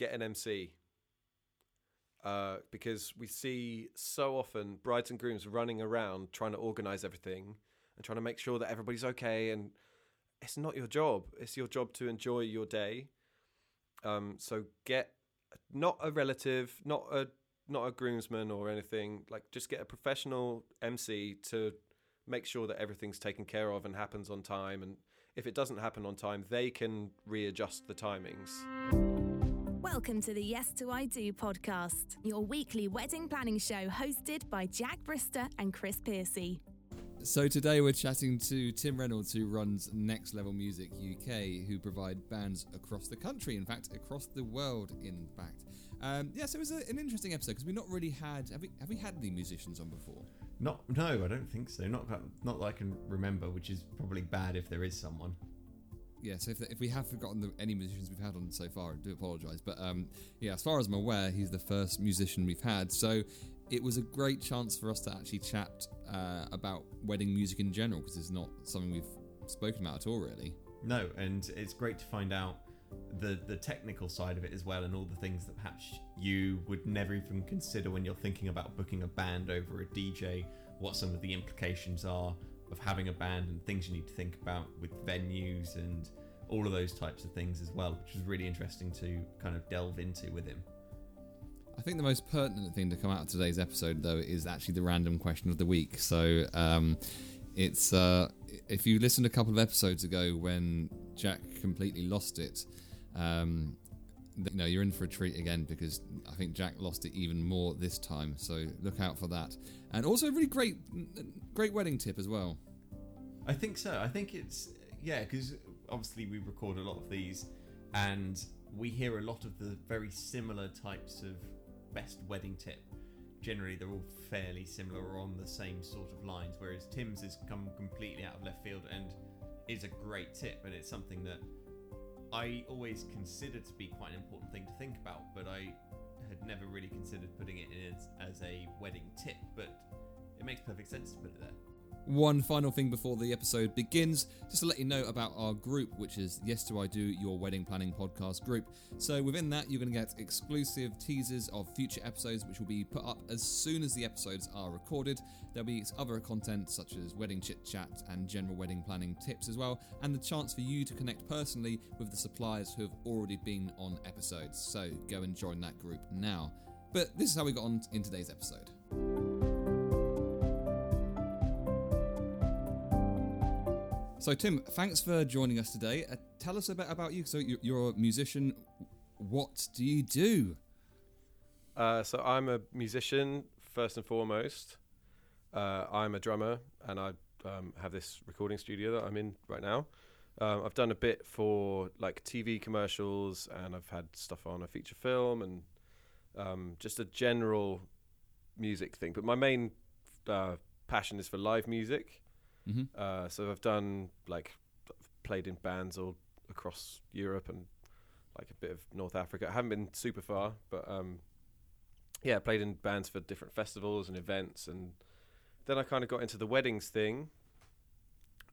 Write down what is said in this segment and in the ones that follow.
get an MC. Uh, because we see so often brides and grooms running around trying to organize everything and trying to make sure that everybody's okay. And it's not your job. It's your job to enjoy your day. Um, so get not a relative, not a not a groomsman or anything. Like just get a professional MC to make sure that everything's taken care of and happens on time. And if it doesn't happen on time, they can readjust the timings. Welcome to the Yes to I Do podcast, your weekly wedding planning show hosted by Jack Brister and Chris Piercy. So today we're chatting to Tim Reynolds, who runs Next Level Music UK, who provide bands across the country, in fact, across the world. In fact, um, yeah. So it was a, an interesting episode because we've not really had have we have we had any musicians on before? Not no, I don't think so. Not not that I can remember, which is probably bad if there is someone yeah, so if, if we have forgotten the, any musicians we've had on so far, I do apologise. But um, yeah, as far as I'm aware, he's the first musician we've had. So it was a great chance for us to actually chat uh, about wedding music in general because it's not something we've spoken about at all, really. No, and it's great to find out the the technical side of it as well, and all the things that perhaps you would never even consider when you're thinking about booking a band over a DJ. What some of the implications are of having a band and things you need to think about with venues and all of those types of things as well, which was really interesting to kind of delve into with him. I think the most pertinent thing to come out of today's episode, though, is actually the random question of the week. So, um, it's uh, if you listened a couple of episodes ago when Jack completely lost it, um, you know you're in for a treat again because I think Jack lost it even more this time. So look out for that. And also a really great, great wedding tip as well. I think so. I think it's yeah because obviously we record a lot of these, and we hear a lot of the very similar types of best wedding tip. Generally, they're all fairly similar or on the same sort of lines. Whereas Tim's has come completely out of left field and is a great tip, and it's something that I always considered to be quite an important thing to think about, but I had never really considered putting it in as, as a wedding tip. But it makes perfect sense to put it there. One final thing before the episode begins, just to let you know about our group, which is Yes Do I Do, your wedding planning podcast group. So within that, you're going to get exclusive teasers of future episodes, which will be put up as soon as the episodes are recorded. There'll be other content such as wedding chit chat and general wedding planning tips as well, and the chance for you to connect personally with the suppliers who have already been on episodes. So go and join that group now. But this is how we got on in today's episode. So, Tim, thanks for joining us today. Uh, tell us a bit about you. So, you're, a musician. What do you do? Uh, so, I'm a musician first and foremost. Uh, I'm a drummer, and I um, have this recording studio that I'm in right now. Um, I've done a bit for like TV commercials, and I've had stuff on a feature film, and um, just a general music thing. But my main uh, passion is for live music. Mm-hmm. Uh, so I've done like played in bands all across Europe and like a bit of North Africa. I haven't been super far, but um, yeah, played in bands for different festivals and events, and then I kind of got into the weddings thing,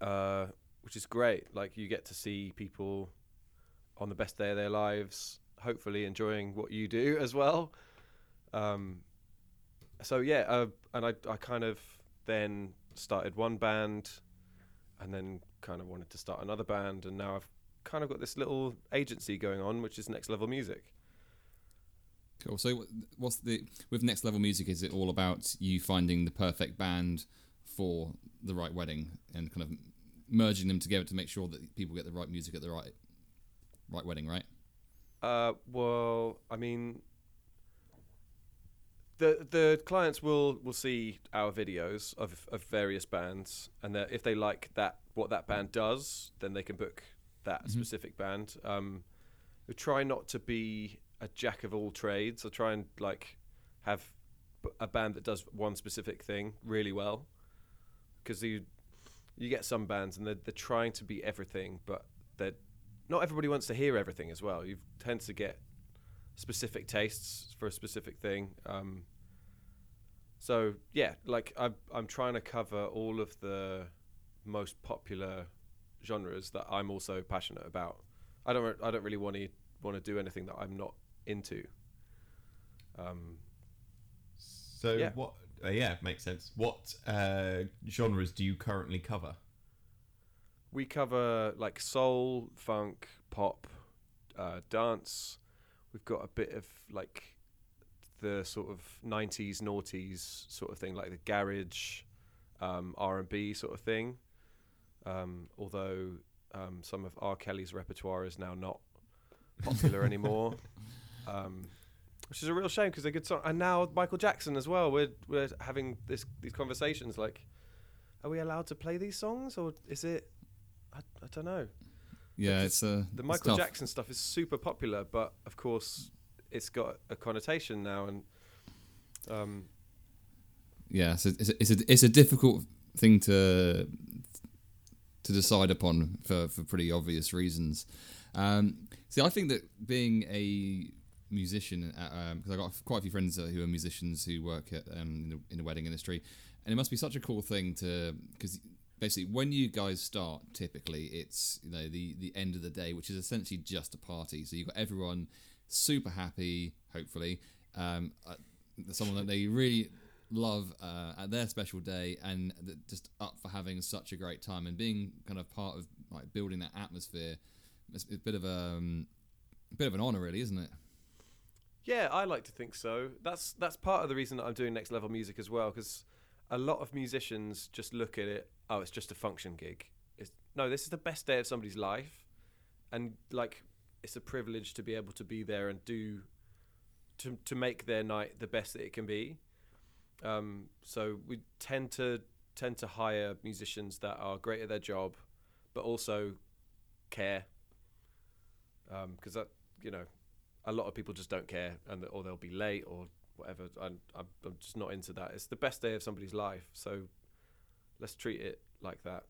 uh, which is great. Like you get to see people on the best day of their lives, hopefully enjoying what you do as well. Um, so yeah, uh, and I I kind of then started one band and then kind of wanted to start another band and now I've kind of got this little agency going on which is Next Level Music. Cool. So what's the with Next Level Music is it all about you finding the perfect band for the right wedding and kind of merging them together to make sure that people get the right music at the right right wedding, right? Uh, well, I mean, the the clients will will see our videos of of various bands, and if they like that what that band does, then they can book that mm-hmm. specific band. Um, we try not to be a jack of all trades. I try and like have a band that does one specific thing really well, because you you get some bands and they're, they're trying to be everything, but they're not everybody wants to hear everything as well. You tend to get specific tastes for a specific thing. Um, so yeah, like I'm, I'm trying to cover all of the most popular genres that I'm also passionate about. I don't I don't really want to want to do anything that I'm not into. Um, So Yeah. what? Uh, yeah, makes sense. What uh, genres do you currently cover? we cover like soul, funk, pop, uh, dance. We've got a bit of like the sort of '90s, noughties sort of thing, like the garage, um, R&B sort of thing. Um, although um, some of R. Kelly's repertoire is now not popular anymore, um, which is a real shame because they're good songs. And now Michael Jackson as well. We're we're having this these conversations like, are we allowed to play these songs or is it? I, I don't know. Yeah, It's- uh, The Michael. Jackson stuff is super popular, but of course, it's got a connotation now, and um, yeah, so it's a, it's a it's a difficult thing to to decide upon for for pretty obvious reasons. Um, see, I think that being a musician, because I've got quite a few friends uh, who are musicians who work at, um, in, the, in the wedding industry, and it must be such a cool thing to because basically when you guys start, typically it's you know the the end of the day, which is essentially just a party. So you've got everyone super happy, hopefully. Um, uh, someone that they really love uh, at their special day and just up for having such a great time and being kind of part of like building that atmosphere it's a bit of a, um, a bit of an honor really isn't it yeah, I like to think so. That's that's part of the reason that I'm doing next level music as well, because a lot of musicians just look at it. Oh, it's just a function gig. It's, no, this is the best day of somebody's life, and like it's a privilege to be able to be there and do to to make their night the best that it can be. Um, so we tend to tend to hire musicians that are great at their job, but also care. Because that you know, a lot of people just don't care, and or they'll be late or whatever. I'm I'm just not into that. It's the best day of somebody's life, so let's treat it like that.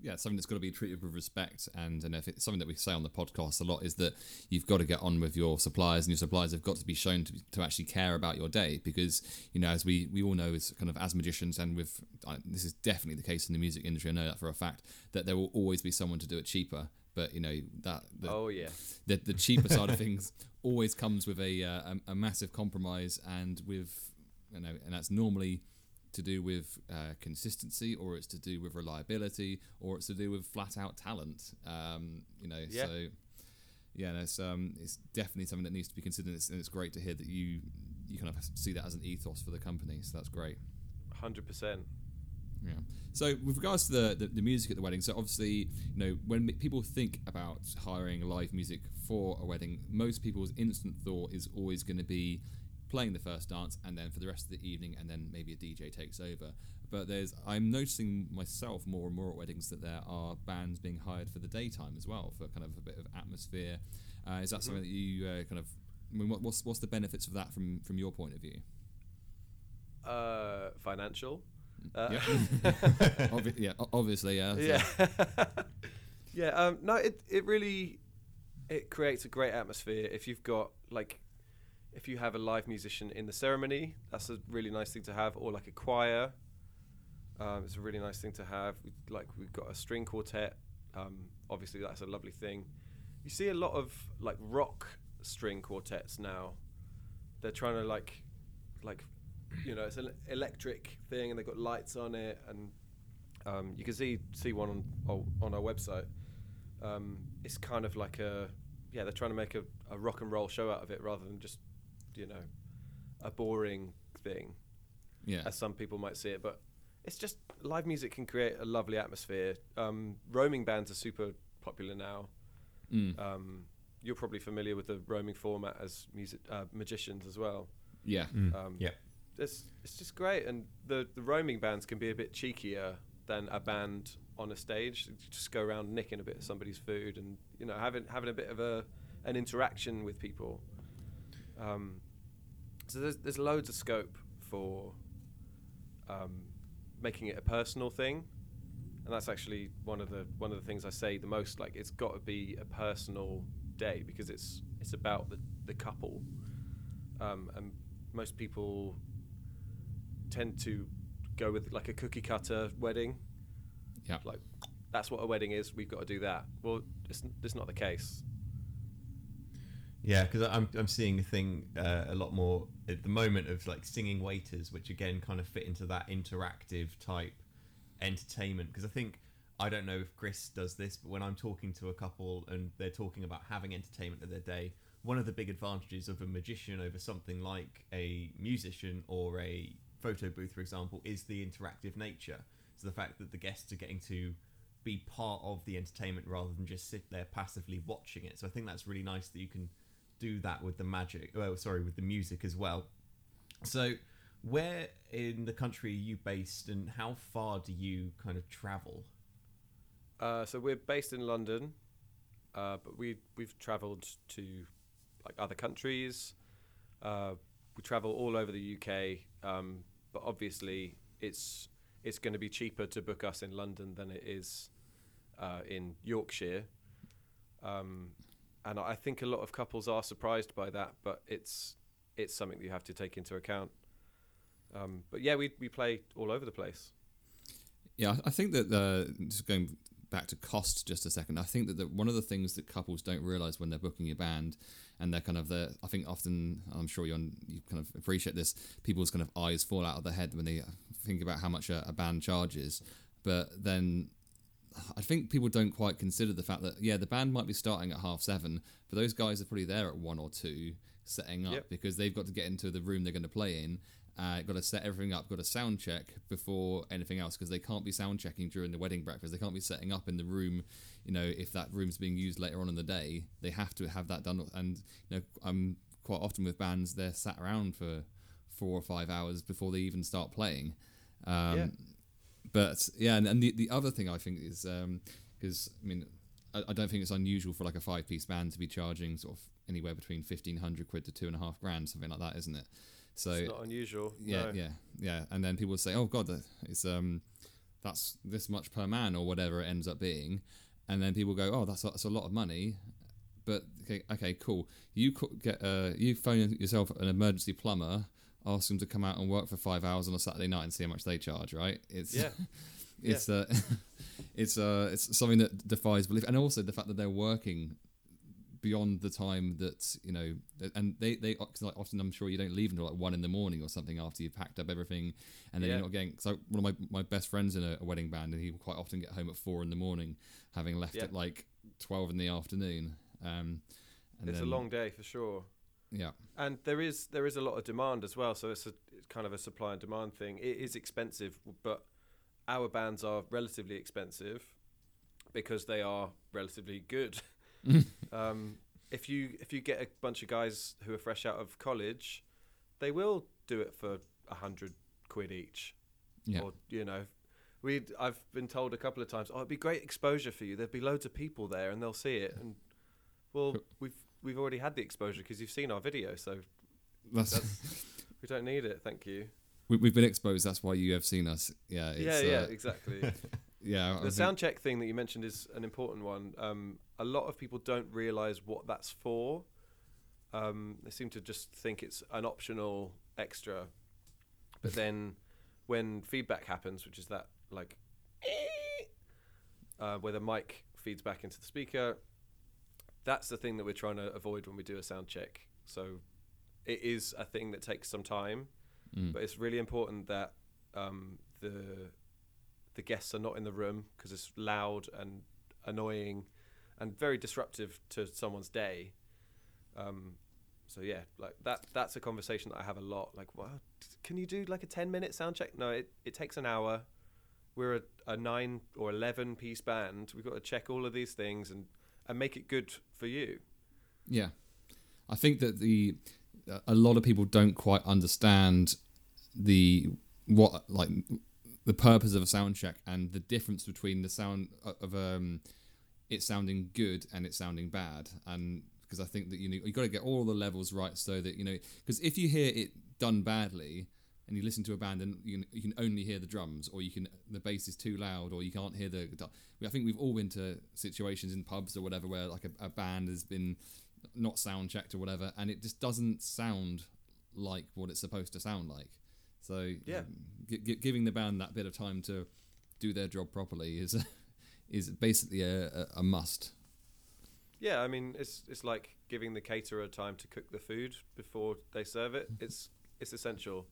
yeah something that's got to be treated with respect and and if it's something that we say on the podcast a lot is that you've got to get on with your suppliers and your suppliers have got to be shown to, to actually care about your day because you know as we we all know as kind of as magicians and with uh, this is definitely the case in the music industry i know that for a fact that there will always be someone to do it cheaper but you know that the, oh yeah, the, the cheaper side of things always comes with a, uh, a a massive compromise and with you know and that's normally to do with uh, consistency or it's to do with reliability or it's to do with flat out talent um, you know Yeah. so yeah no, it's um it's definitely something that needs to be considered and it's, and it's great to hear that you you kind of see that as an ethos for the company so that's great hundred percent. yeah. So with regards to the, the, the music at the wedding, so obviously, you know, when people think about hiring live music for a wedding, most people's instant thought is always going to be playing the first dance and then for the rest of the evening and then maybe a DJ takes over. But there's I'm noticing myself more and more at weddings that there are bands being hired for the daytime as well for kind of a bit of atmosphere. Uh, is that something that you uh, kind of I mean, what, what's what's the benefits of that from from your point of view? Uh, financial. Uh, Yeah. Obvi- yeah, obviously, yeah. so- yeah yeah um no it it really it creates a great atmosphere if you've got like if you have a live musician in the ceremony that's a really nice thing to have or like a choir. Um, it's a really nice thing to have. We, like we've got a string quartet. Um, obviously that's a lovely thing. You see a lot of like rock string quartets now. They're trying to like like you know it's an electric thing and they've got lights on it and um, you can see see one on oh, on our website. Um, it's kind of like a yeah, they're trying to make a, a rock and roll show out of it rather than just you know a boring thing yeah. as some people might see it. But it's just live music can create a lovely atmosphere. Um, roaming bands are super popular now. Mm. Um, you're probably familiar with the roaming format as music uh, magicians as well. yeah. Mm. Um, yeah. it's it's just great, and the the roaming bands can be a bit cheekier than a band on a stage. You just go around nicking a bit of somebody's food, and you know having having a bit of a an interaction with people. Um, so there's there's loads of scope for um, making it a personal thing, and that's actually one of the one of the things I say the most. Like it's got to be a personal day because it's it's about the the couple, um, and most people tend to go with like a cookie cutter wedding. Yeah. Like that's what a wedding is. We've got to do that. Well, it's it's not the case. Yeah, because I'm I'm seeing a thing uh, a lot more at the moment of like singing waiters, which again kind of fit into that interactive type entertainment. Because I think I don't know if Chris does this, but when I'm talking to a couple and they're talking about having entertainment of their day, one of the big advantages of a magician over something like a musician or a photo booth, for example, is the interactive nature. So the fact that the guests are getting to be part of the entertainment rather than just sit there passively watching it. So I think that's really nice that you can do that with the magic. Well, sorry, with the music as well. So where in the country are you based, and how far do you kind of travel? Uh, so we're based in London, uh, but we we've travelled to like other countries. Uh, we travel all over the UK, um, but obviously it's it's going to be cheaper to book us in London than it is uh, in Yorkshire. Um, and I think a lot of couples are surprised by that, but it's it's something that you have to take into account. Um, but yeah, we we play all over the place. Yeah, I think that uh, just going back to cost just a second. I think that the, one of the things that couples don't realize when they're booking a band, and they're kind of the. I think often, I'm sure you you kind of appreciate this. People's kind of eyes fall out of their head when they think about how much a, a band charges, but then I think people don't quite consider the fact that yeah, the band might be starting at half seven, but those guys are probably there at one or two setting up Yep. because they've got to get into the room they're going to play in. Uh, got to set everything up. Got to sound check before anything else because they can't be sound checking during the wedding breakfast. They can't be setting up in the room. You know, if that room's being used later on in the day, they have to have that done. And you know, I'm quite often with bands they're sat around for four or five hours before they even start playing. Um, Yeah. But yeah, and, and the the other thing I think is because I mean I, I don't think it's unusual for like a five piece band to be charging sort of anywhere between fifteen hundred quid to two and a half grand, something like that, isn't it? So it's not unusual. yeah, no. yeah, yeah, and then people say, "Oh God, it's um, that's this much per man or whatever it ends up being," and then people go, "Oh, that's a, that's a lot of money." But okay, okay, cool. You get uh, you phone yourself an emergency plumber, ask them to come out and work for five hours on a Saturday night and see how much they charge, right? It's Yeah. it's uh, it's uh, it's something that defies belief, and also the fact that they're working beyond the time that you know and they they like, often i'm sure you don't leave until like one in the morning or something after you've packed up everything and then Yeah. you're not getting so one of my, my best friends in a, a wedding band and he will quite often get home at four in the morning having left Yeah. at like 12 in the afternoon um and It's then- a long day for sure. Yeah And there is there is a lot of demand as well, so it's a it's kind of a supply and demand thing. It is expensive, but our bands are relatively expensive because they are relatively good. um, if you if you get a bunch of guys who are fresh out of college, they will do it for a hundred quid each. yeah Or you know, we I've been told a couple of times, oh, it'd be great exposure for you. There'd be loads of people there, and they'll see it. And well, we've we've already had the exposure because you've seen our video, so that's, that's we don't need it. Thank you. we, we've been exposed that's why you have seen us yeah it's, yeah, yeah, uh, exactly. yeah the sound check thing that you mentioned is an important one. Um, a lot of people don't realize what that's for. Um, they seem to just think it's an optional extra. But then when feedback happens, which is that like uh, where the mic feeds back into the speaker, that's the thing that we're trying to avoid when we do a sound check. So it is a thing that takes some time, Mm. but it's really important that um, the the guests are not in the room because it's loud and annoying and very disruptive to someone's day. Um, so yeah, like that that's a conversation that I have a lot. Like, what can you do like a ten minute sound check? No, it, it takes an hour. We're a, a nine or eleven piece band. We've got to check all of these things and and make it good for you. Yeah, I think that the a lot of people don't quite understand the what like the purpose of a sound check and the difference between the sound of um it sounding good and it sounding bad and because I think that you know you got to get all the levels right so that you know because if you hear it done badly and you listen to a band and you can, you can only hear the drums or you can the bass is too loud or you can't hear the guitar. I think we've all been to situations in pubs or whatever where like a, a band has been not sound checked or whatever and it just doesn't sound like what it's supposed to sound like. So Yeah. um, gi- gi- giving the band that bit of time to do their job properly is is basically a, a, a must. Yeah, I mean it's it's like giving the caterer time to cook the food before they serve it. It's it's essential.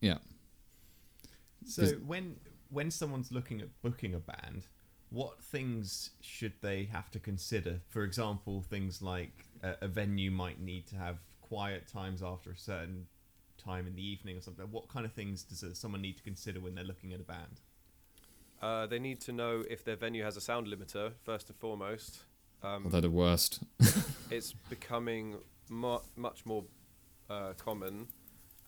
Yeah. So when when someone's looking at booking a band, what things should they have to consider? For example, things like a, a venue might need to have quiet times after a certain time in the evening or something. What kind of things does someone need to consider when they're looking at a band? Uh, they need to know if their venue has a sound limiter first and foremost. Um, Although the worst. it's becoming mu- much more uh, common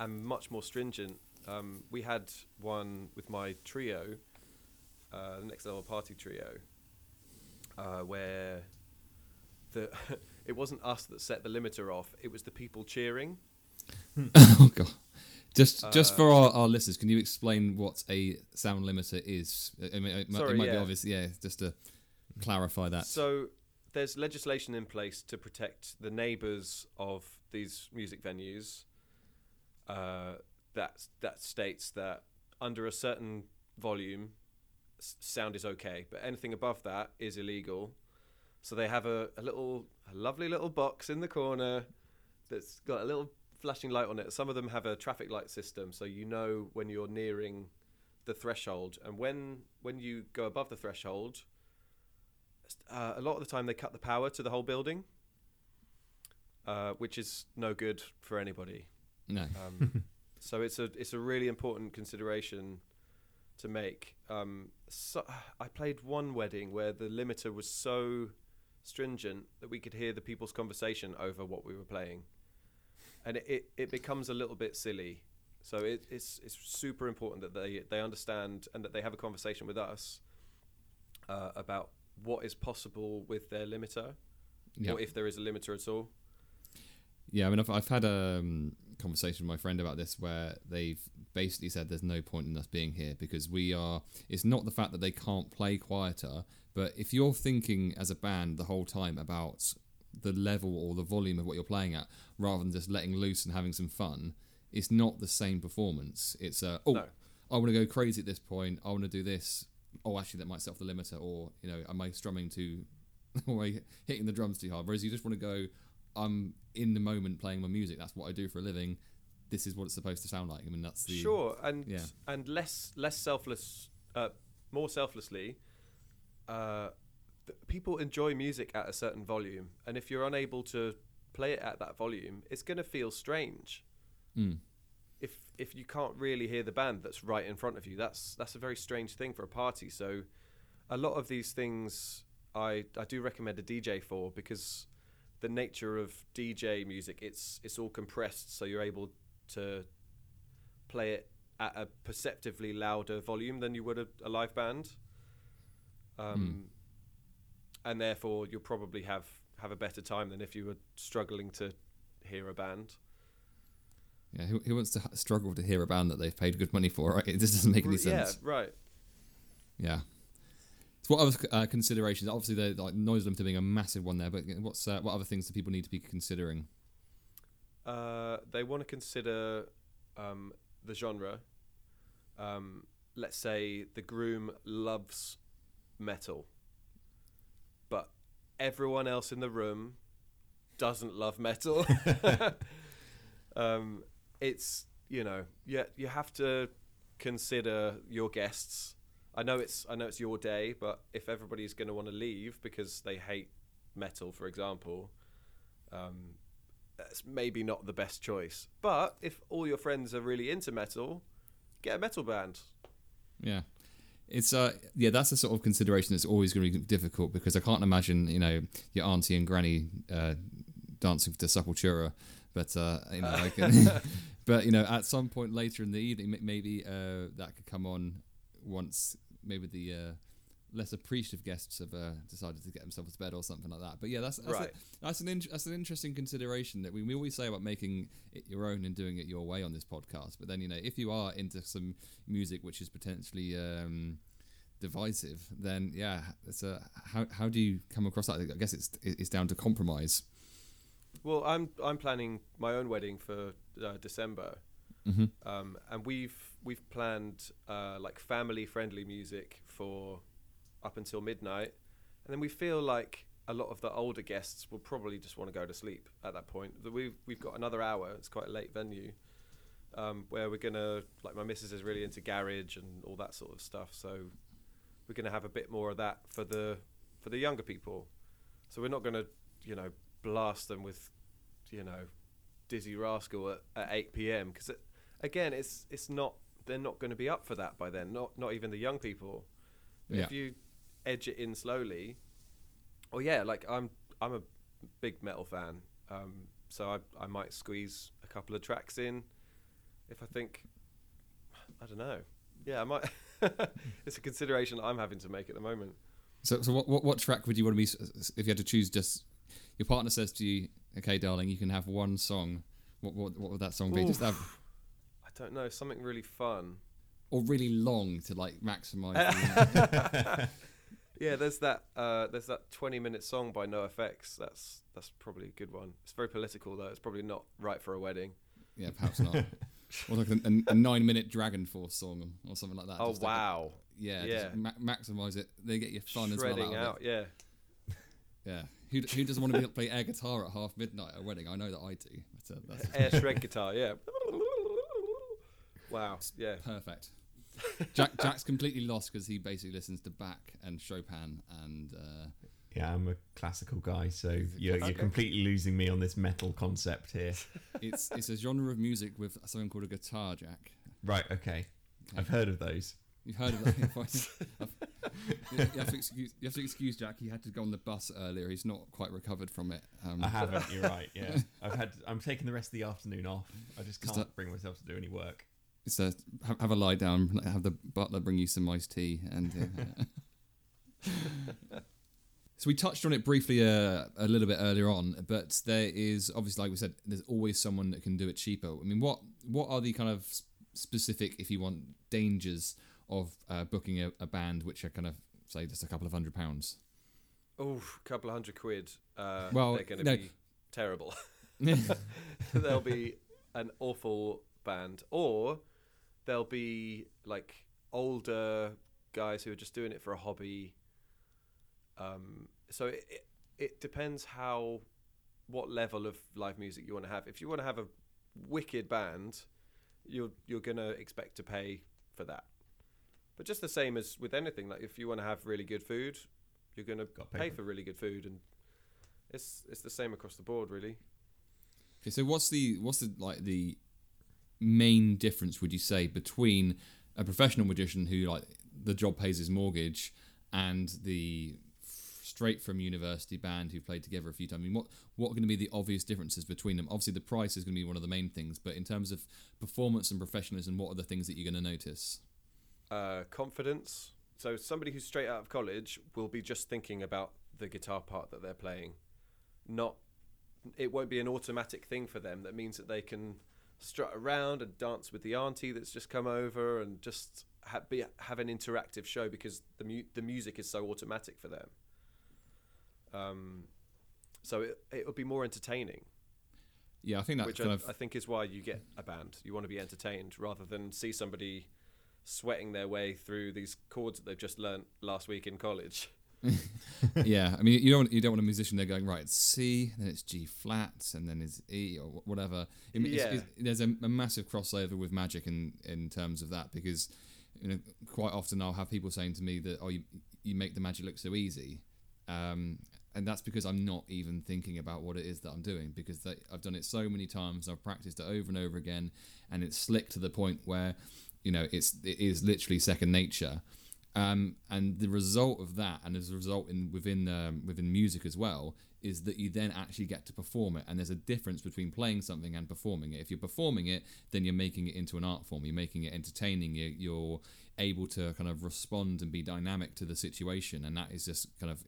and much more stringent. Um, we had one with my trio, uh, the next level party trio, uh, where the it wasn't us that set the limiter off; it was the people cheering. oh god. Just just Uh, for our, our listeners, can you explain what a sound limiter is? I mean, it, might- it Sorry, might be obvious. Yeah, just to clarify that. So there's legislation in place to protect the neighbours of these music venues. Uh, that that states that under a certain volume, s- sound is okay, but anything above that is illegal. So they have a, a little, a lovely little box in the corner that's got a little flashing light on it. Some of them have a traffic light system, so you know when you're nearing the threshold, and when when you go above the threshold, uh, a lot of the time they cut the power to the whole building, uh, which is no good for anybody. No. Um, so it's a it's a really important consideration to make. Um, so, I played one wedding where the limiter was so stringent that we could hear the people's conversation over what we were playing, and it, it, it becomes a little bit silly. So it, it's it's super important that they they understand and that they have a conversation with us uh, about what is possible with their limiter, Yeah. or if there is a limiter at all. Yeah, I mean, I've, I've had a um, conversation with my friend about this where they've basically said there's no point in us being here because we are. It's not the fact that they can't play quieter, but if you're thinking as a band the whole time about the level or the volume of what you're playing at, rather than just letting loose and having some fun, it's not the same performance. It's a, oh, No. I want to go crazy at this point. I want to do this. Oh, actually, that might set off the limiter, or you know, am I strumming too, or am I hitting the drums too hard? Whereas you just want to go, I'm in the moment playing my music. That's what I do for a living. This is what it's supposed to sound like. I mean, that's the sure and yeah. and less less selfless uh, more selflessly uh, people enjoy music at a certain volume and if you're unable to play it at that volume it's going to feel strange Mm. if if you can't really hear the band that's right in front of you that's that's a very strange thing for a party so a lot of these things I I do recommend a DJ for because the nature of DJ music it's it's all compressed so you're able to play it at a perceptively louder volume than you would a, a live band um, and therefore you'll probably have have a better time than if you were struggling to hear a band Yeah, who, who wants to ha- struggle to hear a band that they've paid good money for? Right? Just doesn't make any R- yeah sense. right Yeah. So what other uh, considerations? Obviously, the like noise limiter being a massive one there, but what's uh, what other things do people need to be considering? Uh, they want to consider um, the genre. Um, let's say the groom loves metal, but everyone else in the room doesn't love metal. um, it's you know you you have to consider your guests. I know it's I know it's your day, but if everybody's going to want to leave because they hate metal, for example, um, that's maybe not the best choice. But if all your friends are really into metal, get a metal band. Yeah. It's uh yeah that's a sort of consideration that's always going to be difficult because I can't imagine you know your auntie and granny uh, dancing to Sepultura, but uh, you know I can, but you know at some point later in the evening maybe uh, that could come on once maybe the uh, less appreciative guests have uh, decided to get themselves to bed or something like that. But yeah, that's that's, Right. a, that's an in, that's an interesting consideration that we, we always say about making it your own and doing it your way on this podcast. But then you know if you are into some music which is potentially um, divisive, then yeah, it's a how how do you come across that? I guess it's it's down to compromise. Well, I'm I'm planning my own wedding for uh, December, hmm um, and we've we've planned uh, like family friendly music for up until midnight, and then we feel like a lot of the older guests will probably just want to go to sleep at that point. We've we've got another hour. It's quite a late venue, um, where we're gonna like my missus is really into garage and all that sort of stuff. So we're gonna have a bit more of that for the for the younger people. So we're not gonna you know blast them with you know Dizzee Rascal at, at 8 p.m. because it, again it's it's not they're not going to be up for that by then. Not not even the young people. Yeah. If you edge it in slowly, or yeah, like I'm I'm a big metal fan, um, so I I might squeeze a couple of tracks in if I think I don't know. Yeah, I might. it's a consideration I'm having to make at the moment. So, so what, what what track would you want to be if you had to choose? Just your partner says to you, "Okay, darling, you can have one song." What what, what would that song be? Just have don't know something really fun. or really long to like maximize. the, Yeah, there's that. Uh, there's that 20 minute song by NoFX. That's that's probably a good one. It's very political though. It's probably not right for a wedding. yeah, perhaps not. or like a, a, a nine minute DragonForce song or something like that. Oh Just like wow, yeah, Yeah. just ma- maximize it. They get your fun as well. Out, out. Yeah. Yeah. Who, who doesn't want to be, play air guitar at half midnight at a wedding? I know that I do. But, uh, that's air shred guitar. Yeah. Wow. Yeah. perfect. Jack Jack's completely lost because he basically listens to Bach and Chopin and uh, Yeah, I'm a classical guy, so you're, you're completely losing me on this metal concept here. it's it's a genre of music with something called a guitar jack. Right, okay. I've heard of those. You've heard of that? I've- you, have to excuse, you have to excuse Jack. He had to go on the bus earlier. He's not quite recovered from it. Um, I haven't. You're right. Yeah, I've had. I'm taking the rest of the afternoon off. I just can't that- bring myself to do any work. A have, have a lie down. Have the butler bring you some iced tea, and uh, so we touched on it briefly uh, a little bit earlier on. But there is obviously, like we said, there's always someone that can do it cheaper. I mean, what what are the kind of specific, if you want, dangers of uh, booking a, a band which are kind of say just a couple of hundred pounds? Oh, a couple of hundred quid. Uh, Well, they're going to no. be terrible. There'll be an awful band, or they'll be like older guys who are just doing it for a hobby. Um, so it, it it depends how what level of live music you want to have. If you want to have a wicked band, you're you're gonna expect to pay for that. But just the same as with anything, like if you want to have really good food, you're gonna Gotta pay pay for for really good food, and it's it's the same across the board, really. Okay, so what's the what's the like the main difference would you say between a professional magician who like the job pays his mortgage and the straight from university band who played together a few times? I mean, what what are going to be the obvious differences between them? Obviously, the price is going to be one of the main things, but in terms of performance and professionalism, what are the things that you're going to notice? Uh, confidence. So somebody who's straight out of college will be just thinking about the guitar part that they're playing, not. It won't be an automatic thing for them. That means that they can strut around and dance with the auntie that's just come over and just ha- be, have an interactive show because the mu- the music is so automatic for them. Um, so it it will be more entertaining. Yeah, I think that which kind I, of I think is why you get a band. You want to be entertained rather than see somebody sweating their way through these chords that they've just learnt last week in college. yeah, I mean, you don't you don't want a musician there going right. It's C, then it's G flat, and then it's E or whatever. It- Yeah. it's- there's a, a massive crossover with magic in in terms of that because you know quite often I'll have people saying to me that oh you you make the magic look so easy, um, and that's because I'm not even thinking about what it is that I'm doing because that, I've done it so many times. I've practiced it over and over again, and it's slick to the point where you know it's it is literally second nature. Um, and the result of that, and as a result in within um, within music as well, is that you then actually get to perform it. And there's a difference between playing something and performing it. If you're performing it, then you're making it into an art form. You're making it entertaining. You're, you're able to kind of respond and be dynamic to the situation, and that is just kind of,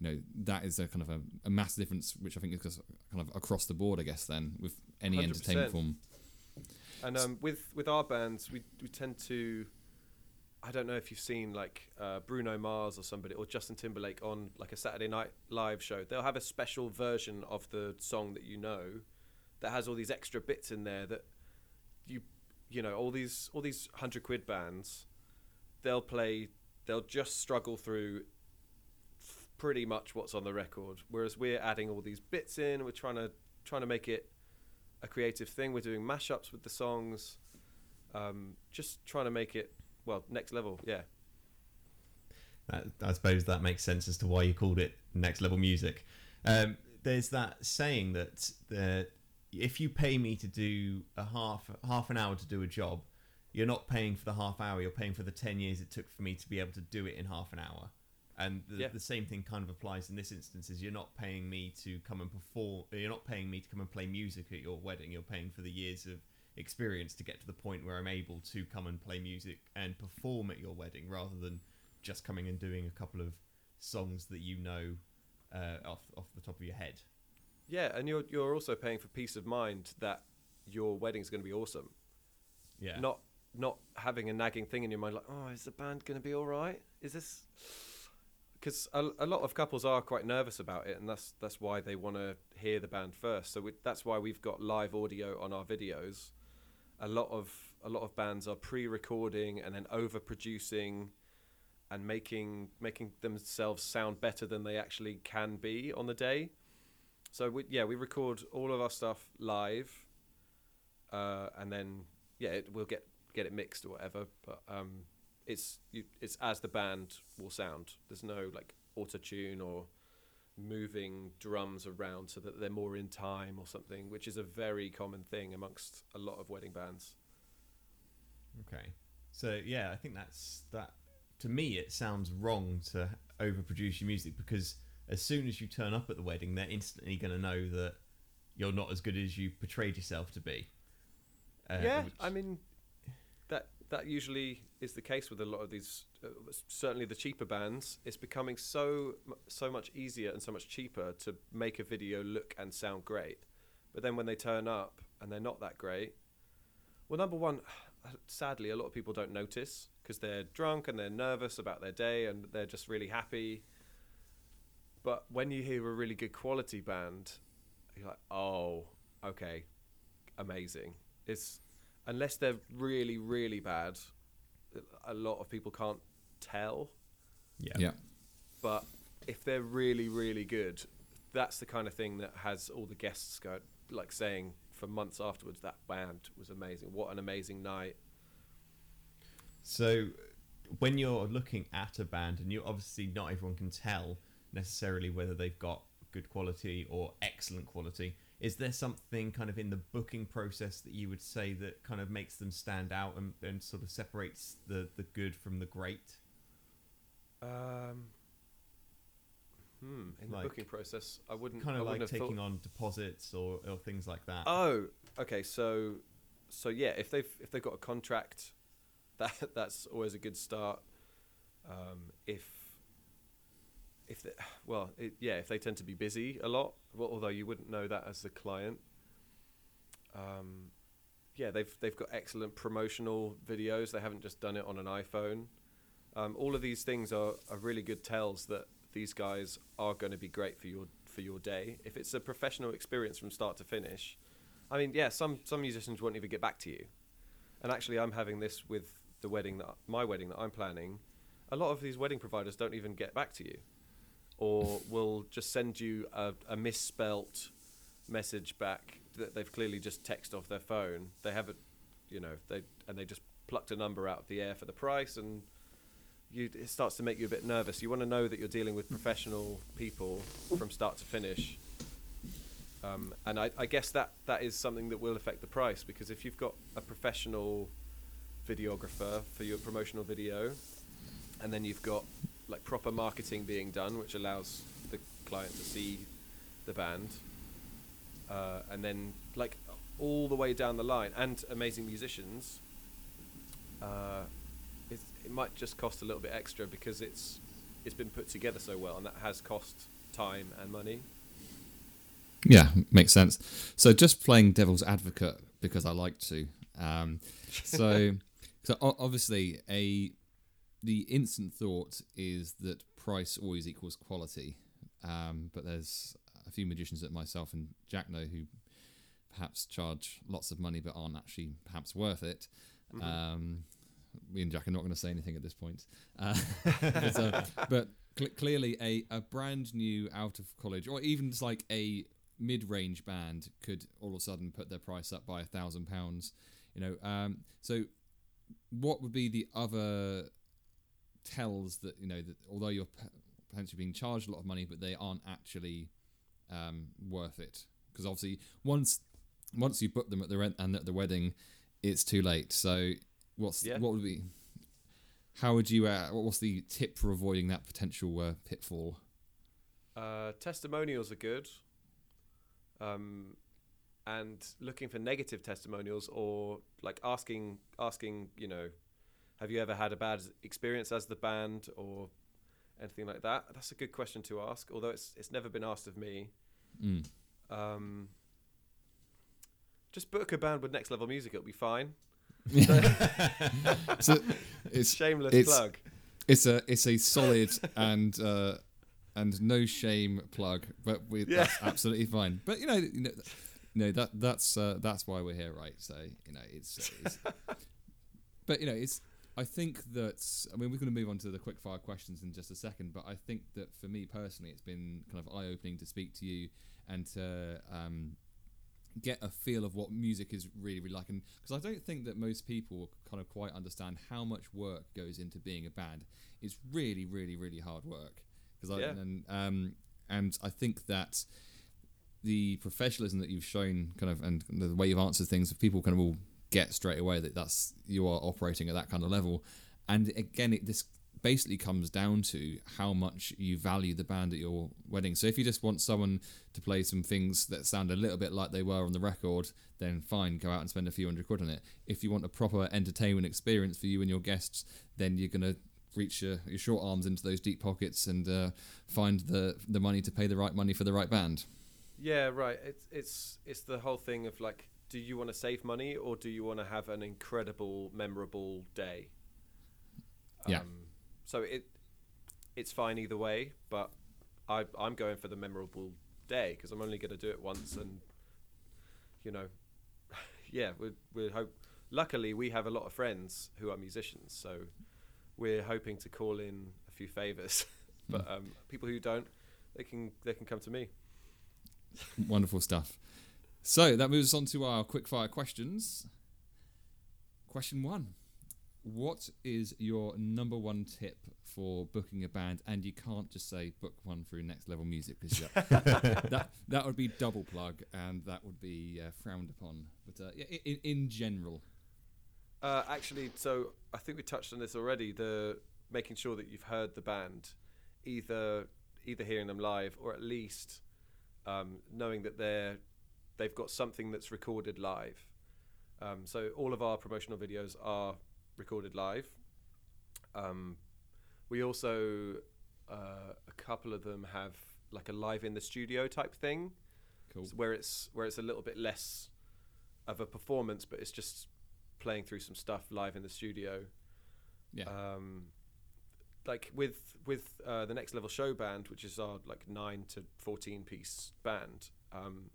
you know, that is a kind of a, a massive difference, which I think is just kind of across the board. I guess then with any 100%. entertainment form. And um, with with our bands, we we tend to. I don't know if you've seen like uh, Bruno Mars or somebody or Justin Timberlake on like a Saturday Night Live show. They'll have a special version of the song that you know, that has all these extra bits in there that you you know all these all these hundred quid bands. They'll play. They'll just struggle through pretty much what's on the record. Whereas we're adding all these bits in. We're trying to trying to make it a creative thing. We're doing mashups with the songs. Um, just trying to make it well next level. Yeah. I suppose that makes sense as to why you called it next level music. Um, there's that saying that the, if you pay me to do a half half an hour to do a job, you're not paying for the half hour. You're paying for the ten years it took for me to be able to do it in half an hour. And the, Yeah. the same thing kind of applies in this instance: is you're not paying me to come and perform. You're not paying me to come and play music at your wedding. You're paying for the years of experience to get to the point where I'm able to come and play music and perform at your wedding, rather than just coming and doing a couple of songs that you know uh, off off the top of your head. Yeah, and you're you're also paying for peace of mind that your wedding's going to be awesome. Yeah. Not not having a nagging thing in your mind like, oh, is the band going to be all right? Is this? Because a, a lot of couples are quite nervous about it, and that's that's why they want to hear the band first. So we, that's why we've got live audio on our videos. A lot of a lot of bands are pre-recording and then over-producing and making making themselves sound better than they actually can be on the day. So we, yeah, we record all of our stuff live, uh, and then yeah, it, we'll get get it mixed or whatever. But um, it's you, it's as the band will sound. There's no like auto tune or moving drums around so that they're more in time or something, which is a very common thing amongst a lot of wedding bands. Okay. So yeah, I think that's that. To me, it sounds wrong to overproduce your music because as soon as you turn up at the wedding, they're instantly going to know that you're not as good as you portrayed yourself to be. Uh, yeah, which- I mean that that usually is the case with a lot of these. Uh, certainly, the cheaper bands. It's becoming so so much easier and so much cheaper to make a video look and sound great. But then when they turn up and they're not that great, well, number one, sadly, a lot of people don't notice because they're drunk and they're nervous about their day and they're just really happy. But when you hear a really good quality band, you're like, oh, okay, amazing. It's unless they're really, really bad, a lot of people can't tell. yeah. Yeah. But if they're really, really good, that's the kind of thing that has all the guests go like saying for months afterwards that band was amazing. What an amazing night. So when you're looking at a band, and you obviously not everyone can tell necessarily whether they've got good quality or excellent quality. Is there something kind of in the booking process that you would say that kind of makes them stand out and, and sort of separates the, the good from the great? Um, hmm. In Like- the booking process, I wouldn't Kind of like taking thought- on deposits or, or things like that. Oh, okay. So, so yeah, if they've if they've got a contract, that that's always a good start. Um, if if they, well, it, yeah, if they tend to be busy a lot, well, although you wouldn't know that as the client. Um, yeah, they've they've got excellent promotional videos. They haven't just done it on an iPhone. Um, all of these things are, are really good tells that these guys are going to be great for your for your day. If it's a professional experience from start to finish, I mean, yeah, some some musicians won't even get back to you. And actually, I'm having this with the wedding that my wedding that I'm planning. A lot of these wedding providers don't even get back to you, or will just send you a, a misspelt message back that they've clearly just texted off their phone. They haven't, you know, they and they just plucked a number out of the air for the price, and you it starts to make you a bit nervous. You want to know that you're dealing with professional people from start to finish. Um, and I, I guess that that is something that will affect the price because if you've got a professional videographer for your promotional video, and then you've got like proper marketing being done, which allows the client to see the band, uh, and then like all the way down the line, and amazing musicians. Uh, it, it might just cost a little bit extra because it's it's been put together so well, and that has cost time and money. Yeah, makes sense. So just playing devil's advocate because I like to. Um, so, so obviously, a the instant thought is that price always equals quality, um, but there's a few magicians that myself and Jack know who perhaps charge lots of money but aren't actually perhaps worth it. Um, me and Jack are not going to say anything at this point, uh, but, uh, but Cl- clearly, a, a brand new out of college, or even just like a mid range band, could all of a sudden put their price up by a thousand pounds. You know, um, so what would be the other tells that you know that although you're potentially being charged a lot of money, but they aren't actually um, worth it? Because obviously, once once you book them at the rent and at the wedding, it's too late. So, what's Yeah. what would be? How would you? Uh, what's the tip for avoiding that potential uh, pitfall? Uh, testimonials are good. Um, and looking for negative testimonials or like asking asking you know, have you ever had a bad experience as the band or anything like that? That's a good question to ask. Although it's it's never been asked of me. Mm. Um, just book a band with next level music; it'll be fine. so it's Shameless it's- plug. it's a it's a solid and uh, and no shame plug, but we, Yeah. that's absolutely fine. But you know, you know, no, that that's uh, that's why we're here, right? So you know, it's, it's but you know, it's. I think that I mean we're going to move on to the quick fire questions in just a second, but I think that for me personally, it's been kind of eye opening to speak to you and to um, get a feel of what music is really, really like. And because I don't think that most people kind of quite understand how much work goes into being a band. It's really, really, really hard work. Because I Yeah. and um, and I think that the professionalism that you've shown, kind of, and the way you've answered things, people kind of will get straight away that that's you are operating at that kind of level. And again, it this basically comes down to how much you value the band at your wedding. So if you just want someone to play some things that sound a little bit like they were on the record, then fine, go out and spend a few hundred quid on it. If you want a proper entertainment experience for you and your guests, then you're gonna reach your, your short arms into those deep pockets and uh, find the the money to pay the right money for the right band. Yeah, right. It's it's it's the whole thing of like, do you want to save money or do you want to have an incredible, memorable day? Yeah. Um, so it it's fine either way, but I I'm going for the memorable day because I'm only going to do it once, and you know, yeah, we we hope. Luckily, we have a lot of friends who are musicians, so we're hoping to call in a few favors. but um, people who don't, they can they can come to me. Wonderful stuff. So that moves us on to our quickfire questions. Question one What is your number one tip for booking a band? And you can't just say book one through Next Level Music because that, that would be double plug and that would be uh, frowned upon. But uh, yeah, in, in general, Uh, actually, so I think we touched on this already. The making sure that you've heard the band, either either hearing them live or at least um, knowing that they're they've got something that's recorded live. Um, so all of our promotional videos are recorded live. Um, we also uh, a couple of them have like a live in the studio type thing, cool. where it's where it's a little bit less of a performance, but it's just playing through some stuff live in the studio. Yeah. Um, like with with uh, the next level show band, which is our like nine to fourteen piece band. Um,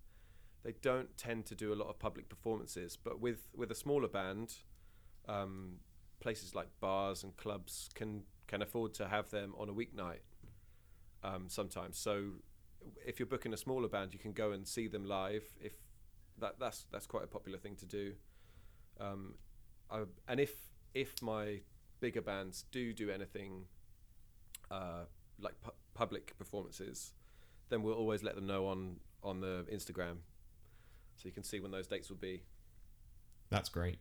they don't tend to do a lot of public performances, but with with a smaller band, um, places like bars and clubs can can afford to have them on a weeknight. Um, sometimes, so if you're booking a smaller band, you can go and see them live. If that that's that's quite a popular thing to do. Um, I, and if if my bigger bands do do anything uh, like pu- public performances, then we'll always let them know on on the Instagram, so you can see when those dates will be. That's great.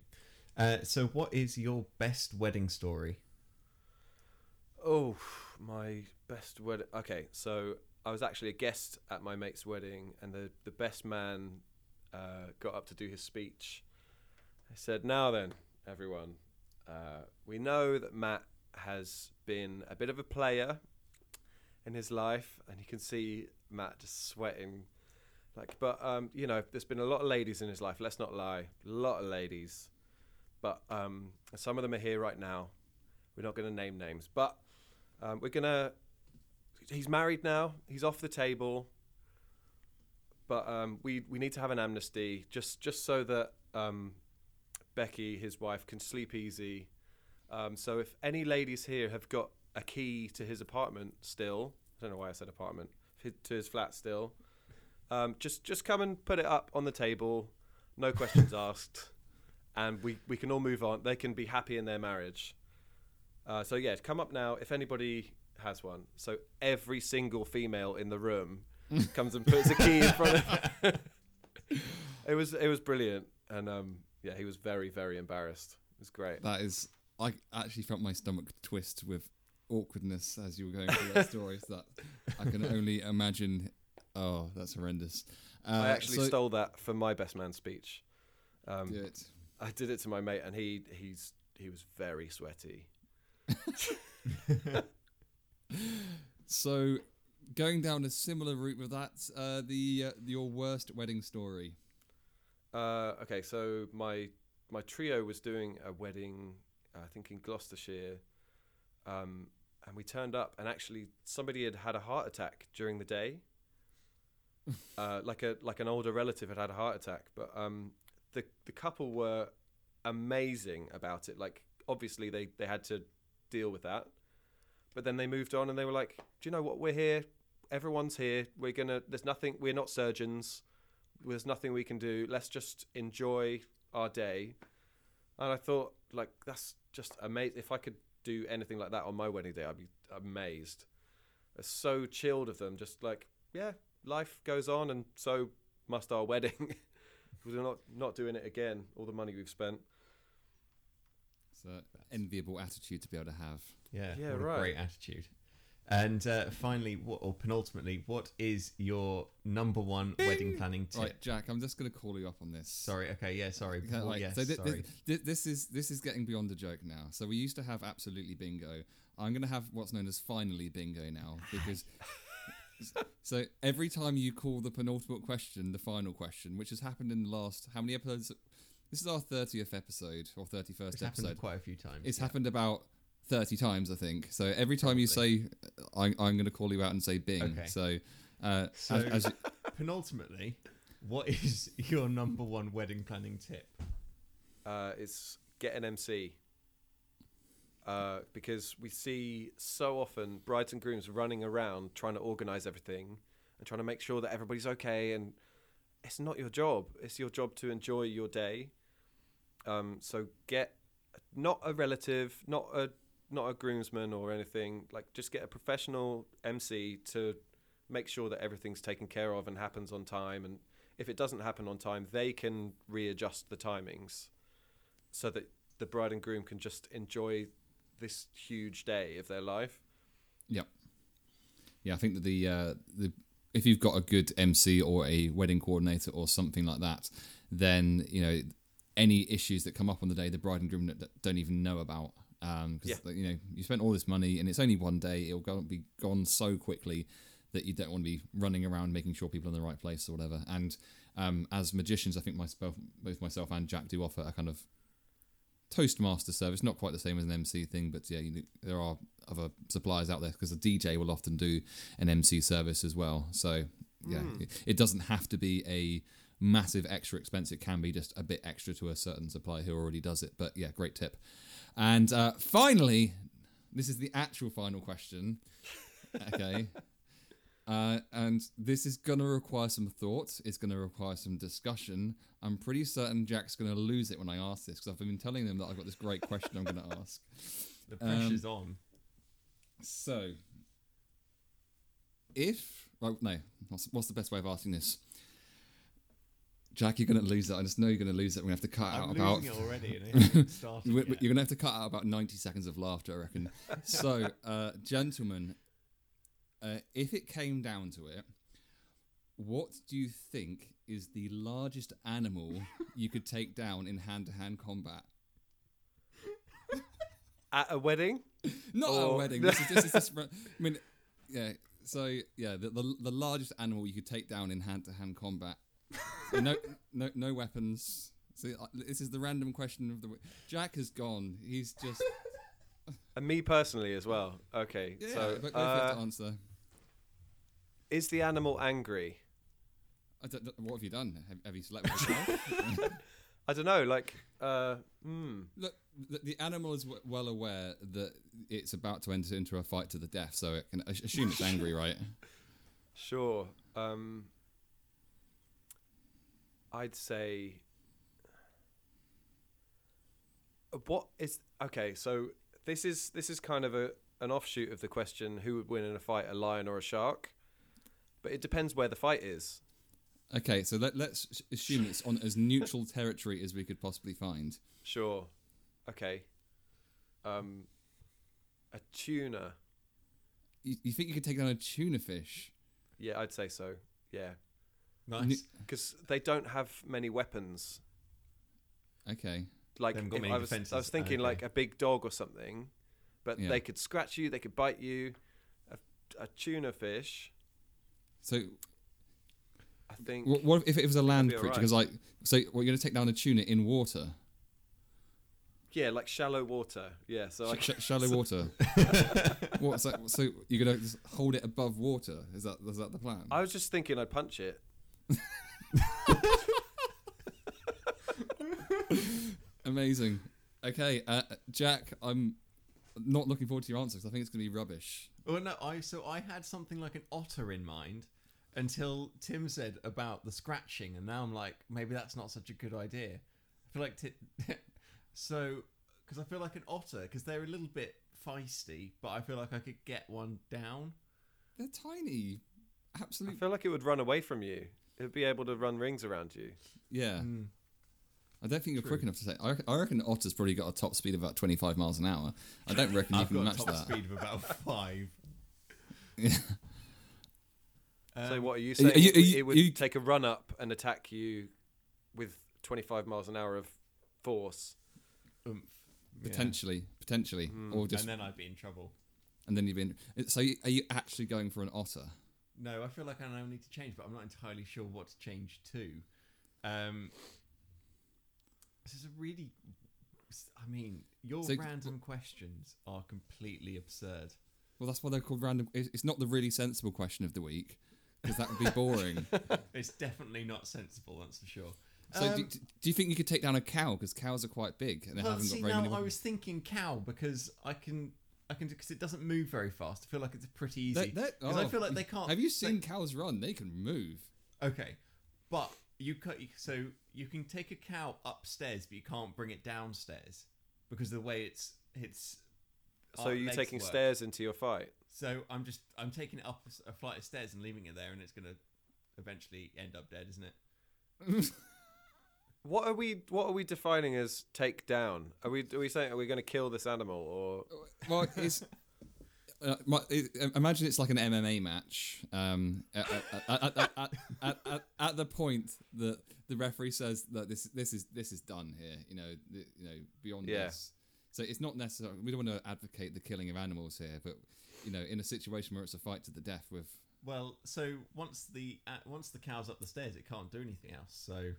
Uh, so, what is your best wedding story? Oh, my best wedding. Okay, so I was actually a guest at my mate's wedding, and the the best man uh, got up to do his speech. I said, "Now then, everyone, uh, we know that Matt has been a bit of a player in his life, and you can see Matt just sweating." Like, but um, you know, there's been a lot of ladies in his life. Let's not lie, a lot of ladies. But um, some of them are here right now. We're not going to name names, but um, we're gonna. He's married now. He's off the table. But um, we we need to have an amnesty just just so that um, Becky, his wife, can sleep easy. Um, so if any ladies here have got a key to his apartment still. I don't know why I said apartment. To his flat still. Um, just just come and put it up on the table. No questions asked, and we we can all move on. They can be happy in their marriage. Uh, so yeah, come up now if anybody has one. So every single female in the room comes and puts a key in front of. it was it was brilliant, and um, yeah, he was very very embarrassed. It was great. That is, I actually felt my stomach twist with awkwardness as you were going through that story. So that I can only imagine. Oh, that's horrendous. Uh, I actually so- stole that for my best man speech. Um, Good. I did it to my mate, and he he's he was very sweaty. So, going down a similar route with that, uh, the uh, your worst wedding story. Uh, okay, so my my trio was doing a wedding, uh, I think in Gloucestershire, um, and we turned up, and actually somebody had had a heart attack during the day. Uh, like a like an older relative had had a heart attack, but um, the the couple were amazing about it. Like obviously they they had to deal with that, but then they moved on and they were like, "Do you know what? We're here. Everyone's here. We're gonna. There's nothing. We're not surgeons. There's nothing we can do. Let's just enjoy our day." And I thought, like, that's just amazing. If I could do anything like that on my wedding day, I'd be amazed. It's so chilled of them. Just like, yeah, life goes on, and so must our wedding. We're not not doing it again. All the money we've spent. It's an enviable attitude to be able to have. Yeah, Yeah, what right. a great attitude. And uh, finally, what, or penultimately, what is your number one wedding planning tip? Right, Jack. I'm just going to call you up on this. Sorry. Okay. Yeah. Sorry. Okay, Oh, like, yes. so thi- thi- sorry. thi- this is this is getting beyond a joke now. So we used to have absolutely bingo. I'm going to have what's known as finally bingo now because. so every time you call the penultimate question the final question, which has happened in the last how many episodes? This is our thirtieth episode or thirty first It's first happened episode. quite a few times. It's yeah. happened about thirty times, I think. So every time you say, I, "I'm going to call you out and say Bing," Okay. so. Uh, So- as, as, Penultimately, what is your number one wedding planning tip? uh, is get an MC. Uh, because we see so often brides and grooms running around trying to organize everything and trying to make sure that everybody's okay. And it's not your job. It's your job to enjoy your day. Um, so get not a relative, not a not a groomsman or anything. Like just get a professional MC to make sure that everything's taken care of and happens on time. And if it doesn't happen on time, they can readjust the timings so that the bride and groom can just enjoy this huge day of their life. Yep. Yeah, I think that the uh, the if you've got a good MC or a wedding coordinator or something like that, then you know any issues that come up on the day, the bride and groom don't even know about. Because Yeah. you know you spent all this money and it's only one day. It'll go, be gone so quickly that you don't want to be running around making sure people are in the right place or whatever. And um, as magicians, I think myself, both myself and Jack do offer a kind of Toastmaster service, not quite the same as an MC thing, but yeah, you, there are other suppliers out there because the DJ will often do an MC service as well. So yeah, it, it doesn't have to be a massive extra expense. It can be just a bit extra to a certain supplier who already does it. But yeah, great tip. And uh, finally, this is the actual final question. Okay. Uh, and this is going to require some thought. It's going to require some discussion. I'm pretty certain Jack's going to lose it when I ask this because I've been telling them that I've got this great question I'm going to ask. The Um, pressure's on. So, if well, no, what's, what's the best way of asking this? Jack, you're going to lose it. I just know you're going to lose it. We're going to have to cut I'm out losing about. it already. It hasn't You're going to have to cut out about 90 seconds of laughter, I reckon. so, uh, gentlemen, uh, if it came down to it, what do you think is the largest animal you could take down in hand to hand combat? At a wedding, Not at a wedding. This is, this is just, I mean, yeah. So yeah, the, the the largest animal you could take down in hand to hand combat. No, no, no weapons. So uh, this is the random question of the week. Jack has gone. He's just and me personally as well. Okay, yeah. so but have uh, to answer. Is the animal angry? I don't, what have you done? Have, have you slept with yourself? I don't know. Like, uh, hmm. Look, the, the animal is w- well aware that it's about to enter into a fight to the death, so it can ass- assume it's angry, right? Sure. Um, I'd say. What is okay? So this is this is kind of a an offshoot of the question: who would win in a fight, a lion or a shark? But it depends where the fight is. Okay, so let, let's assume it's on as neutral territory as we could possibly find. Sure. Okay. Um, a tuna. You, you think you could take down a tuna fish? Yeah, I'd say so. Yeah, Nice. because they don't have many weapons. Okay. like got if many I was, I was thinking Okay. like a big dog or something, but Yeah. they could scratch you, they could bite you. A, a tuna fish, So I think. what, what if it was a land be creature? alright. Because like, so we're going to take down a tuna in water, yeah, like shallow water. Yeah, so I, Sh- sh- shallow water. What's that? So you're going to just hold it above water? Is that is that the plan? I was just thinking I'd punch it. Amazing. Okay, uh, Jack, I'm not looking forward to your answer because I think it's going to be rubbish. Well, no, I so I had something like an otter in mind until Tim said about the scratching, and now I'm like, maybe that's not such a good idea. I feel like ti so because I feel like an otter because they're a little bit feisty, but I feel like I could get one down. They're tiny. Absolutely. I feel like it would run away from you. It would be able to run rings around you. Yeah. Mm. I don't think you're True. quick enough to say. I reckon, Otter's probably got a top speed of about 25 miles an hour. I don't reckon you I've can got a match top that. speed of about five. Yeah. so Um, what are you are saying? you- it, are you- it would you- take a run up and attack you with 25 miles an hour of force. oomph. Yeah. Potentially, potentially, Hmm. or just and then I'd be in trouble. and then you've been. So are you actually going for an otter? No, I feel like I now need to change, but I'm not entirely sure what to change to. Um, this is a really, I mean, your So- random questions are completely absurd. Well, that's why they're called random. It's it's not the really sensible question of the week because that would be boring. It's definitely not sensible, that's for sure. so Um, do, do you think you could take down a cow? Because cows are quite big and they well, haven't see, got very now many. I weapons. was thinking cow because I can, I can, because it doesn't move very fast. I feel like it's pretty easy. they- Because I oh, feel like they can't. Have you they- seen cows run? They can move. Okay, but you cut so you can take a cow upstairs, but you can't bring it downstairs because of the way it's it's. So you're taking work. stairs into your fight. So I'm just I'm taking it up a flight of stairs and leaving it there, and it's gonna eventually end up dead, isn't it? what are we What are we defining as take down? Are we Are we saying are we going to kill this animal or? Well, it's. Uh, my, it, imagine it's like an MMA match. Um, at, at, at, at, the point that the referee says that this this is this is done here, you know, th- you know, beyond yeah. this. So it's not necessary. We don't want to advocate the killing of animals here, but you know, in a situation where it's a fight to the death with. Well, so once the uh, once the cow's up the stairs, it can't do anything else. So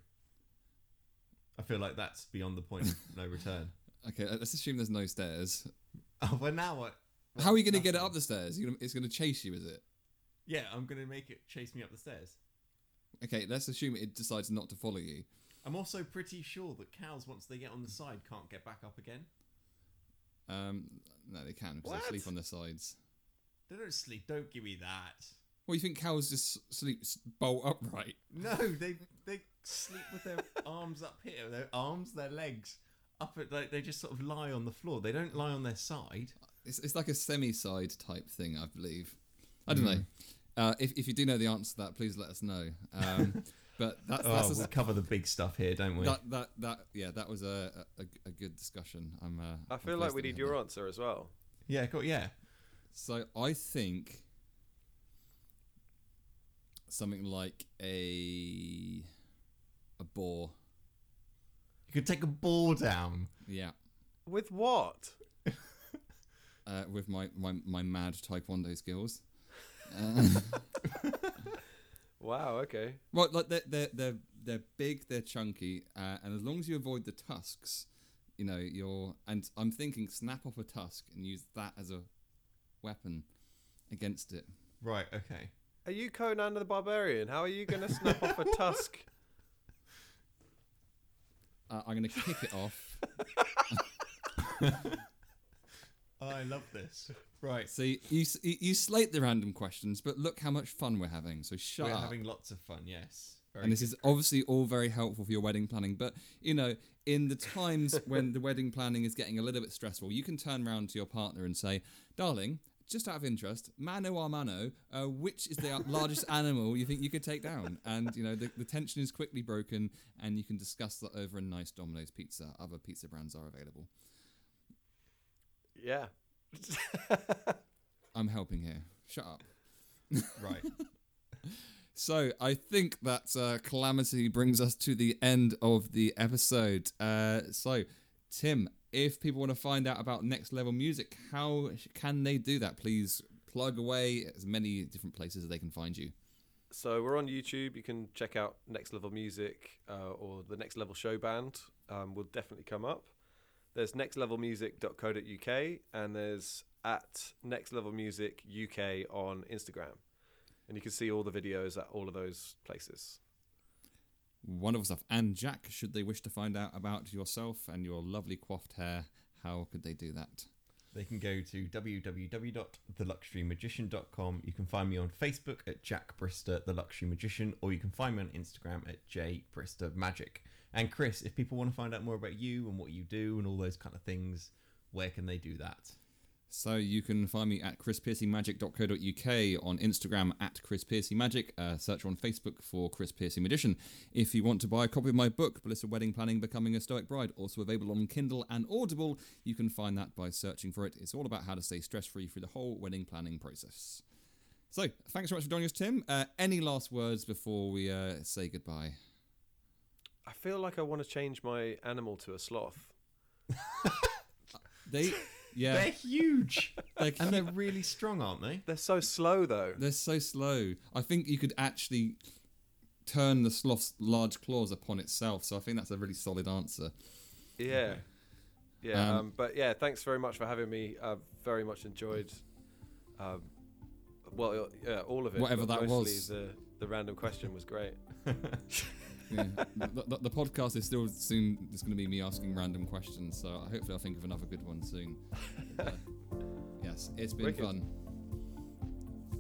I feel like that's beyond the point of no return. Okay, let's assume there's no stairs. Oh, well now what? How are you going to get it up the stairs? Gonna, it's going to chase you, is it? Yeah, I'm gonna make it chase me up the stairs. Okay, let's assume it decides not to follow you. I'm also pretty sure that cows, once they get on the side, can't get back up again. Um, no, they can because they sleep on their sides. They don't sleep. Don't give me that. Well, you think cows just sleep bolt upright? No, they they sleep with their arms up here. Their arms, their legs up. At, like they just sort of lie on the floor. They don't lie on their side. It's, it's like a semi-side type thing, I believe. I don't know. Uh, if, if you do know the answer to that, please let us know. Um, but that's, that's Oh, a- we cover the big stuff here, don't we? that, that that yeah, that was a a, a good discussion. I'm. Uh, I I'm feel like we need your that. answer as well. Yeah, cool. Yeah. So I think something like a a boar. You could take a ball down. Yeah. With what? Uh, with my, my, my mad taekwondo skills. Uh, Wow. Okay. Well, like they're they're they're, they're big, they're chunky, uh, and as long as you avoid the tusks, you know you're. And I'm thinking, snap off a tusk and use that as a weapon against it. Right. Okay. Are you Conan the Barbarian? How are you going to snap off a tusk? uh, I'm going to kick it off. Oh, I love this. Right. So you, you you slate the random questions, but look how much fun we're having. So shut We're up. having lots of fun. Yes. Very and this good. is obviously all very helpful for your wedding planning. But you know, in the times when the wedding planning is getting a little bit stressful, you can turn around to your partner and say, "Darling, just out of interest, mano a mano, uh, which is the largest animal you think you could take down?" And you know, the, the tension is quickly broken, and you can discuss that over a nice Domino's pizza. Other pizza brands are available. Yeah. I'm helping here. Shut up. right. So I think that uh, calamity brings us to the end of the episode. Uh, so, Tim, if people want to find out about Next Level Music, how can they do that? Please plug away as many different places as they can find you. So we're on YouTube. You can check out Next Level Music uh, or the Next Level Show Band. Um, will definitely come up. There's nextlevelmusic.co.uk and there's at Next Level Music UK on Instagram, and you can see all the videos at all of those places. Wonderful stuff. And Jack, should they wish to find out about yourself and your lovely coiffed hair, how could they do that? They can go to www.theluxurymagician.com. You can find me on Facebook at Jack Brister, the Luxury Magician, or you can find me on Instagram at J Brister Magic. And Chris, if people want to find out more about you and what you do and all those kind of things, where can they do that? So you can find me at chrispiercymagic.co.uk on Instagram at chrispiercymagic. Uh, search on Facebook for Chris Piercy Magician. If you want to buy a copy of my book, Blissful Wedding Planning, Becoming a Stoic Bride, also available on Kindle and Audible, you can find that by searching for it. It's all about how to stay stress-free through the whole wedding planning process. So thanks so much for joining us, Tim. Uh, any last words before we uh, say goodbye? I feel like I want to change my animal to a sloth. They, yeah, They're huge! they're, and they're really strong, aren't they? They're so slow though. They're so slow. I think you could actually turn the sloth's large claws upon itself. So I think that's a really solid answer. Yeah. Yeah. Um, Um, but yeah, thanks very much for having me. I've very much enjoyed, um, well, yeah, all of it. Whatever that was. The, the random question was great. Yeah. the, the, the podcast is still soon It's going to be me asking random questions. So hopefully I'll think of another good one soon. But, uh, yes, it's been Wicked. fun.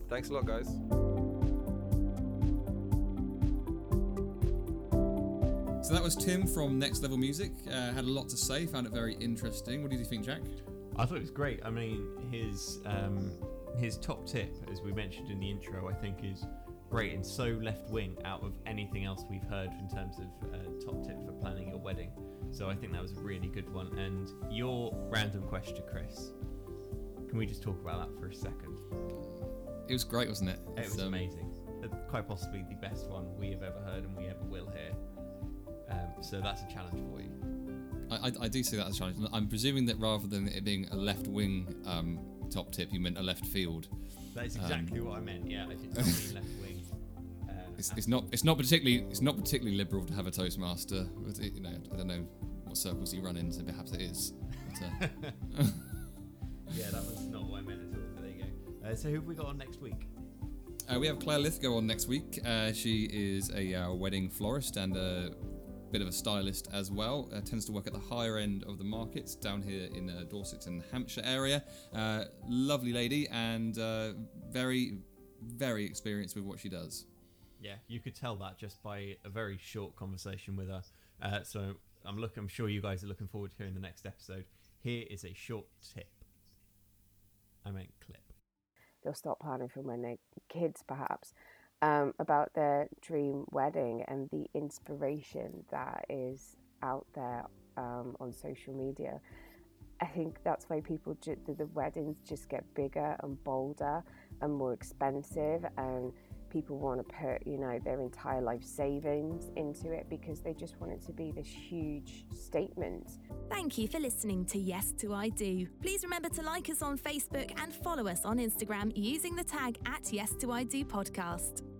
Thanks a lot, guys. So that was Tim from Next Level Music. Uh, had a lot to say. Found it very interesting. What did you think, Jack? I thought it was great. I mean, his um, his top tip, as we mentioned in the intro, I think is great and so left wing out of anything else we've heard in terms of uh, top tip for planning your wedding. So I think that was a really good one. And your random question, Chris, can we just talk about that for a second? It was great, wasn't it? It was um, amazing. Uh, Quite possibly the best one we have ever heard and we ever will hear. Um, so that's a challenge for you. I, I, I do see that as a challenge. I'm presuming that rather than it being a left wing um, top tip, you meant a left field. That is Um, exactly what I meant. Yeah, I did not mean left wing. It's, it's not it's not particularly it's not particularly liberal to have a toastmaster. It, you know, I don't know what circles you run in, so perhaps it is. But, uh, Yeah, that was not what I meant at all. But there you go. Uh, so who have we got on next week? uh, we have Claire Lithgow on next week. Uh, she is a uh, wedding florist and a bit of a stylist as well. Uh, tends to work at the higher end of the markets down here in uh, Dorset and Hampshire area. Uh, lovely lady and uh, very very experienced with what she does. Yeah, you could tell that just by a very short conversation with her. Uh, so I'm look. I'm sure you guys are looking forward to hearing the next episode. Here is a short tip. I meant clip. they'll start planning for when they're kids, perhaps, um, about their dream wedding and the inspiration that is out there um, on social media. I think that's why people ju- the, the weddings just get bigger and bolder and more expensive, and people want to put you know their entire life savings into it because they just want it to be this huge statement. Thank you for listening to Yes to I Do. Please remember to like us on Facebook and follow us on Instagram using the tag at Yes to I Do podcast.